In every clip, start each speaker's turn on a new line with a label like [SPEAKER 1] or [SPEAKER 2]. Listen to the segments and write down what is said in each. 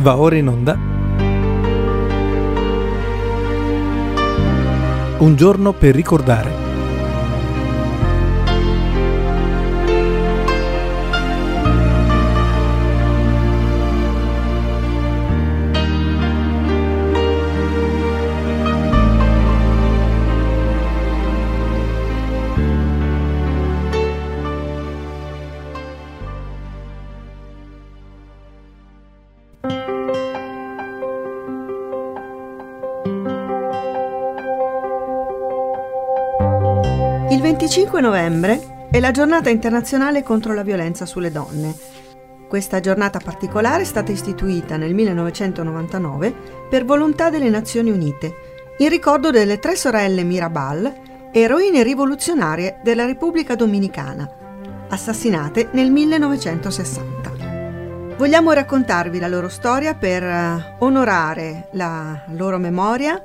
[SPEAKER 1] Va ora in onda. Un giorno per ricordare.
[SPEAKER 2] Il 25 novembre è la giornata internazionale contro la violenza sulle donne. Questa giornata particolare è stata istituita nel 1999 per volontà delle Nazioni Unite, in ricordo delle tre sorelle Mirabal, eroine rivoluzionarie della Repubblica Dominicana, assassinate nel 1960. Vogliamo raccontarvi la loro storia per eh, onorare la loro memoria,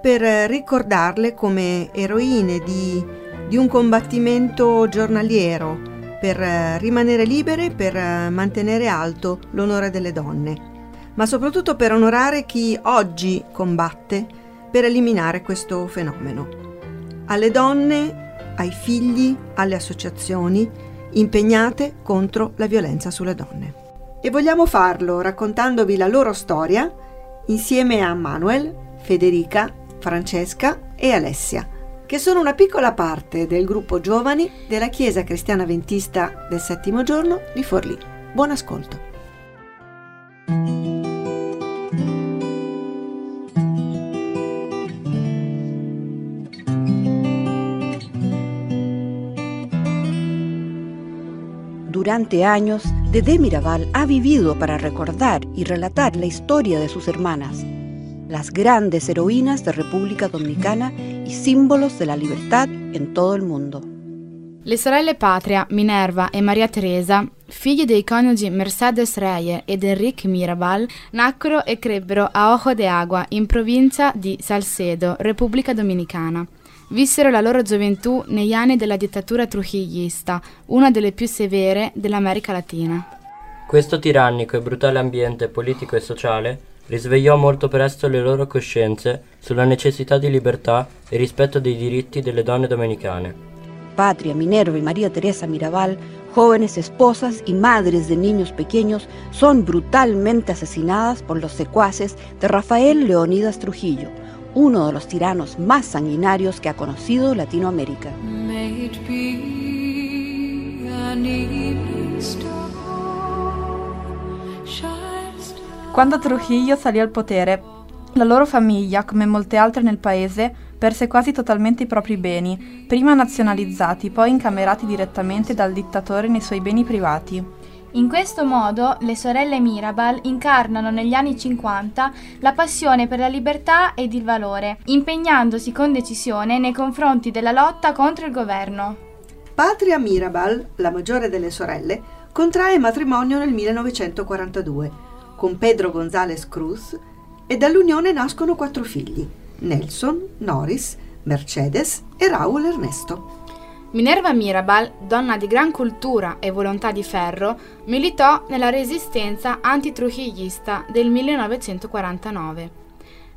[SPEAKER 2] per ricordarle come eroine di di un combattimento giornaliero per eh, rimanere libere, per eh, mantenere alto l'onore delle donne, ma soprattutto per onorare chi oggi combatte per eliminare questo fenomeno. Alle donne, ai figli, alle associazioni impegnate contro la violenza sulle donne. E vogliamo farlo raccontandovi la loro storia insieme a Manuel, Federica, Francesca e Alessia che sono una piccola parte del gruppo giovani della Chiesa Cristiana Ventista del Settimo Giorno di Forlì. Buon ascolto.
[SPEAKER 3] Durante años, Dede Mirabal ha vivido para recordar y relatar la historia de sus hermanas, las grandes heroínas de República Dominicana y símbolos de la libertad en todo il mondo.
[SPEAKER 4] Le sorelle Patria, Minerva e Maria Teresa, figlie dei coniugi Mercedes Reye ed Enrique Mirabal, nacquero e crebbero a Ojo de Agua, in provincia di Salcedo, Repubblica Dominicana. Vissero la loro gioventù negli anni della dittatura trujillista, una delle più severe dell'America Latina.
[SPEAKER 5] Questo tirannico e brutale ambiente politico e sociale risvegliò molto presto le loro coscienze sulla necesità di libertà e rispetto dei diritti delle donne dominicane.
[SPEAKER 3] Patria, Minerva y María Teresa Mirabal, jóvenes esposas y madres de niños pequeños, son brutalmente asesinadas por los secuaces de Rafael Leonidas Trujillo, uno de los tiranos más sanguinarios que ha conocido Latinoamérica.
[SPEAKER 6] Quando Trujillo salì al potere, la loro famiglia, come molte altre nel paese, perse quasi totalmente i propri beni, prima nazionalizzati, poi incamerati direttamente dal dittatore nei suoi beni privati.
[SPEAKER 7] In questo modo le sorelle Mirabal incarnano negli anni 50 la passione per la libertà ed il valore, impegnandosi con decisione nei confronti della lotta contro il governo.
[SPEAKER 2] Patria Mirabal, la maggiore delle sorelle, contrae matrimonio nel 1942 con Pedro González Cruz e dall'unione nascono quattro figli, Nelson, Norris, Mercedes e Raúl Ernesto.
[SPEAKER 4] Minerva Mirabal, donna di gran cultura e volontà di ferro, militò nella resistenza antitrujillista del 1949.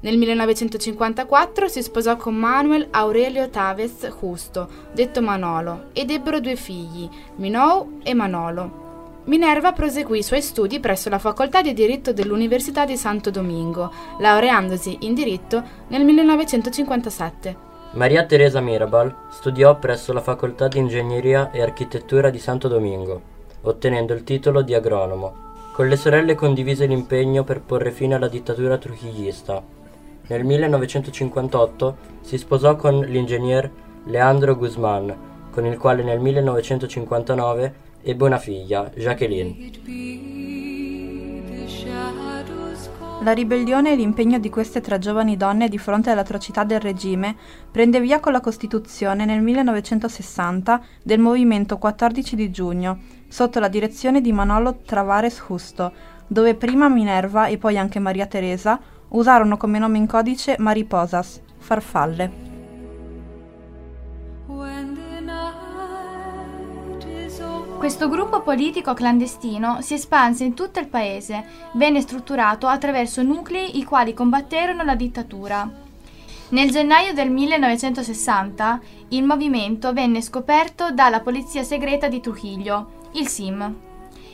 [SPEAKER 4] Nel 1954 si sposò con Manuel Aurelio Taves Justo, detto Manolo, ed ebbero due figli, Minou e Manolo. Minerva proseguì i suoi studi presso la facoltà di diritto dell'Università di Santo Domingo, laureandosi in diritto nel 1957.
[SPEAKER 5] Maria Teresa Mirabal studiò presso la facoltà di ingegneria e architettura di Santo Domingo, ottenendo il titolo di agronomo. Con le sorelle condivise l'impegno per porre fine alla dittatura trujillista. Nel 1958 si sposò con l'ingegner Leandro Guzmán, con il quale nel 1959 ebbe una figlia, Jacqueline.
[SPEAKER 6] La ribellione e l'impegno di queste tre giovani donne di fronte all'atrocità del regime prende via con la Costituzione nel 1960 del movimento 14 di giugno, sotto la direzione di Manolo Travares Justo, dove prima Minerva e poi anche Maria Teresa usarono come nome in codice Mariposas, farfalle.
[SPEAKER 7] Questo gruppo politico clandestino si espanse in tutto il paese, venne strutturato attraverso nuclei i quali combatterono la dittatura. Nel gennaio del 1960 il movimento venne scoperto dalla polizia segreta di Trujillo, il SIM.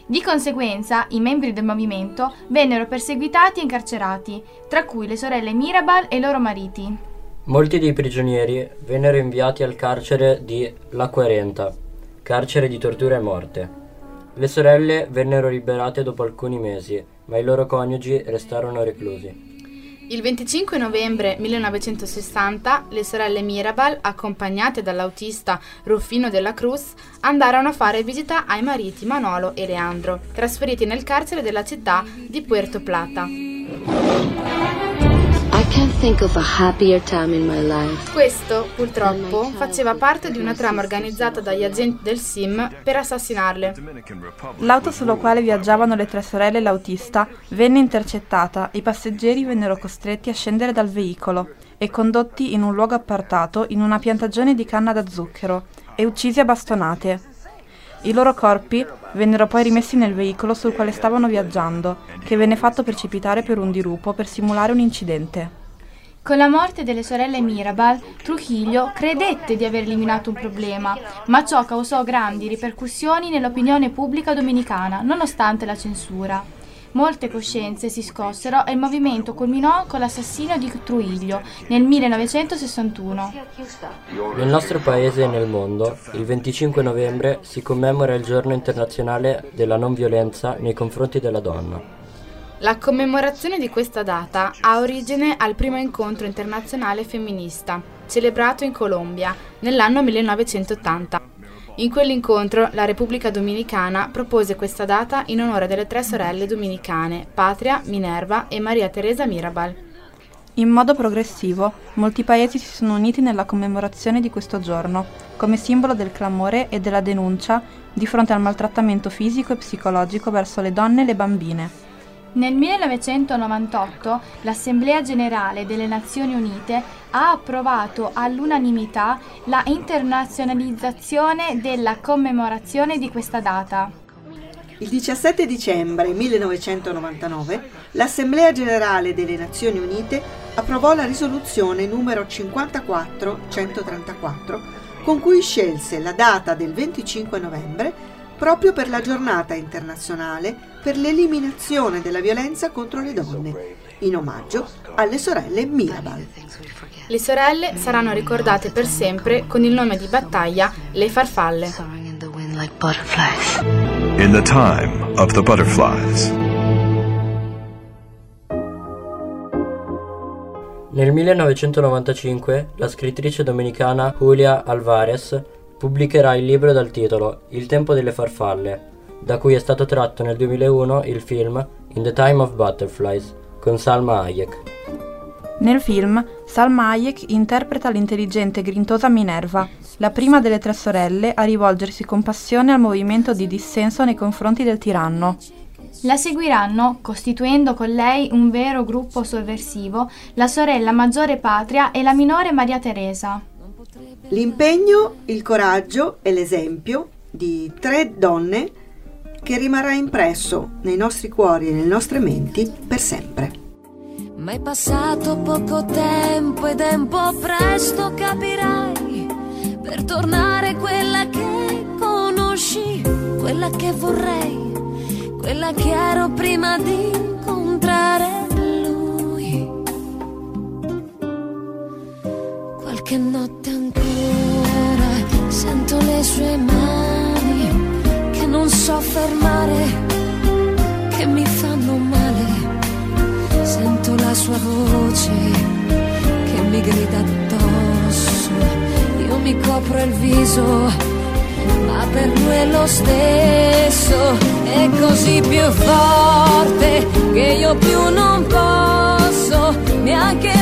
[SPEAKER 7] Di conseguenza, i membri del movimento vennero perseguitati e incarcerati, tra cui le sorelle Mirabal e i loro mariti.
[SPEAKER 5] Molti dei prigionieri vennero inviati al carcere di La Quarenta, carcere di tortura e morte. Le sorelle vennero liberate dopo alcuni mesi, ma i loro coniugi restarono reclusi.
[SPEAKER 4] Il 25 novembre 1960 le sorelle Mirabal, accompagnate dall'autista Ruffino della Cruz, andarono a fare visita ai mariti Manolo e Leandro, trasferiti nel carcere della città di Puerto Plata. Questo, purtroppo, faceva parte di una trama organizzata dagli agenti del SIM per assassinarle.
[SPEAKER 6] L'auto sulla quale viaggiavano le tre sorelle e l'autista venne intercettata e i passeggeri vennero costretti a scendere dal veicolo e condotti in un luogo appartato in una piantagione di canna da zucchero e uccisi a bastonate. I loro corpi vennero poi rimessi nel veicolo sul quale stavano viaggiando, che venne fatto precipitare per un dirupo per simulare un incidente.
[SPEAKER 7] Con la morte delle sorelle Mirabal, Trujillo credette di aver eliminato un problema, ma ciò causò grandi ripercussioni nell'opinione pubblica dominicana, nonostante la censura. Molte coscienze si scossero e il movimento culminò con l'assassinio di Trujillo nel 1961.
[SPEAKER 5] Nel nostro paese e nel mondo, il 25 novembre si commemora il giorno internazionale della non violenza nei confronti della donna.
[SPEAKER 4] La commemorazione di questa data ha origine al primo incontro internazionale femminista, celebrato in Colombia nell'anno 1980. In quell'incontro la Repubblica Dominicana propose questa data in onore delle tre sorelle dominicane, Patria, Minerva e Maria Teresa Mirabal.
[SPEAKER 6] In modo progressivo, molti paesi si sono uniti nella commemorazione di questo giorno, come simbolo del clamore e della denuncia di fronte al maltrattamento fisico e psicologico verso le donne e le bambine.
[SPEAKER 7] Nel 1998 l'Assemblea generale delle Nazioni Unite ha approvato all'unanimità la internazionalizzazione della commemorazione di questa data.
[SPEAKER 2] Il 17 dicembre 1999 l'Assemblea generale delle Nazioni Unite approvò la risoluzione numero 54-134 con cui scelse la data del 25 novembre proprio per la giornata internazionale per l'eliminazione della violenza contro le donne, in omaggio alle sorelle Mirabal.
[SPEAKER 4] Le sorelle saranno ricordate per sempre con il nome di battaglia Le Farfalle.
[SPEAKER 8] In the time of the butterflies.
[SPEAKER 5] Nel 1995 la scrittrice dominicana Julia Alvarez pubblicherà il libro dal titolo Il tempo delle farfalle, da cui è stato tratto nel 2001 il film In the Time of Butterflies con Salma Hayek.
[SPEAKER 6] Nel film, Salma Hayek interpreta l'intelligente e grintosa Minerva, la prima delle tre sorelle a rivolgersi con passione al movimento di dissenso nei confronti del tiranno.
[SPEAKER 7] La seguiranno, costituendo con lei un vero gruppo sovversivo, la sorella maggiore Patria e la minore Maria Teresa.
[SPEAKER 2] L'impegno, il coraggio e l'esempio di tre donne che rimarrà impresso nei nostri cuori e nelle nostre menti per sempre.
[SPEAKER 9] Ma è passato poco tempo ed è un po' presto capirai per tornare quella che conosci, quella che vorrei, quella che ero prima di incontrare Qualche notte ancora sento le sue mani che non so fermare, che mi fanno male. Sento la sua voce che mi grida addosso. Io mi copro il viso, ma per lui è lo stesso. È così più forte che io più non posso neanche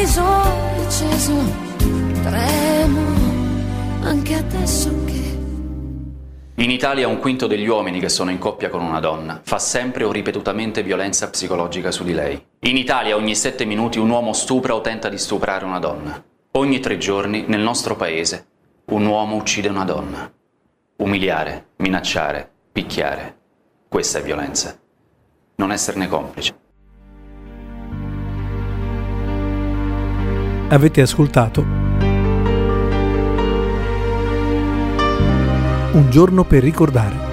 [SPEAKER 9] televisore acceso Tremo anche adesso che
[SPEAKER 10] In Italia un quinto degli uomini che sono in coppia con una donna fa sempre o ripetutamente violenza psicologica su di lei. In Italia ogni sette minuti un uomo stupra o tenta di stuprare una donna. Ogni tre giorni nel nostro paese un uomo uccide una donna. Umiliare, minacciare, picchiare. Questa è violenza. Non esserne complice.
[SPEAKER 1] Avete ascoltato. Un giorno per ricordare